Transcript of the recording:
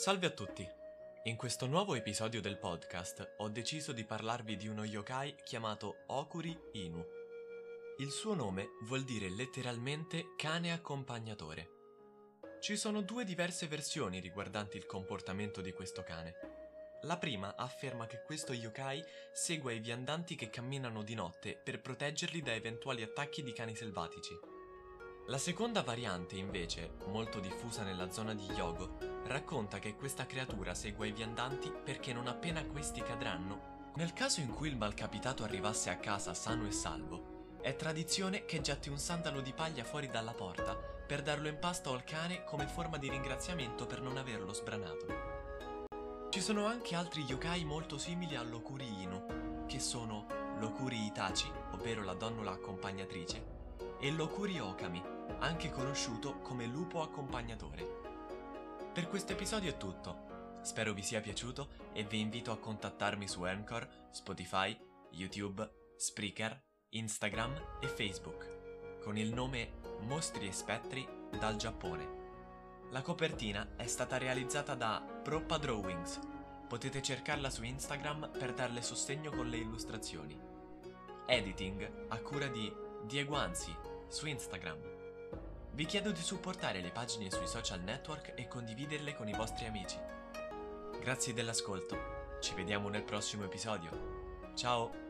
Salve a tutti! In questo nuovo episodio del podcast ho deciso di parlarvi di uno yokai chiamato Okuri Inu. Il suo nome vuol dire letteralmente cane accompagnatore. Ci sono due diverse versioni riguardanti il comportamento di questo cane. La prima afferma che questo yokai segua i viandanti che camminano di notte per proteggerli da eventuali attacchi di cani selvatici. La seconda variante, invece, molto diffusa nella zona di Yogo, racconta che questa creatura segua i viandanti perché non appena questi cadranno, nel caso in cui il malcapitato arrivasse a casa sano e salvo, è tradizione che getti un sandalo di paglia fuori dalla porta per darlo in pasto al cane come forma di ringraziamento per non averlo sbranato. Ci sono anche altri yokai molto simili all'Okuri Inu, che sono l'Okuri Itachi, ovvero la donnola accompagnatrice, e l'Okuri Okami, anche conosciuto come lupo accompagnatore. Per questo episodio è tutto. Spero vi sia piaciuto e vi invito a contattarmi su Anchor, Spotify, YouTube, Spreaker, Instagram e Facebook con il nome Mostri e Spettri dal Giappone. La copertina è stata realizzata da Proppa Drawings. Potete cercarla su Instagram per darle sostegno con le illustrazioni. Editing a cura di Diego Anzi su Instagram. Vi chiedo di supportare le pagine sui social network e condividerle con i vostri amici. Grazie dell'ascolto, ci vediamo nel prossimo episodio. Ciao!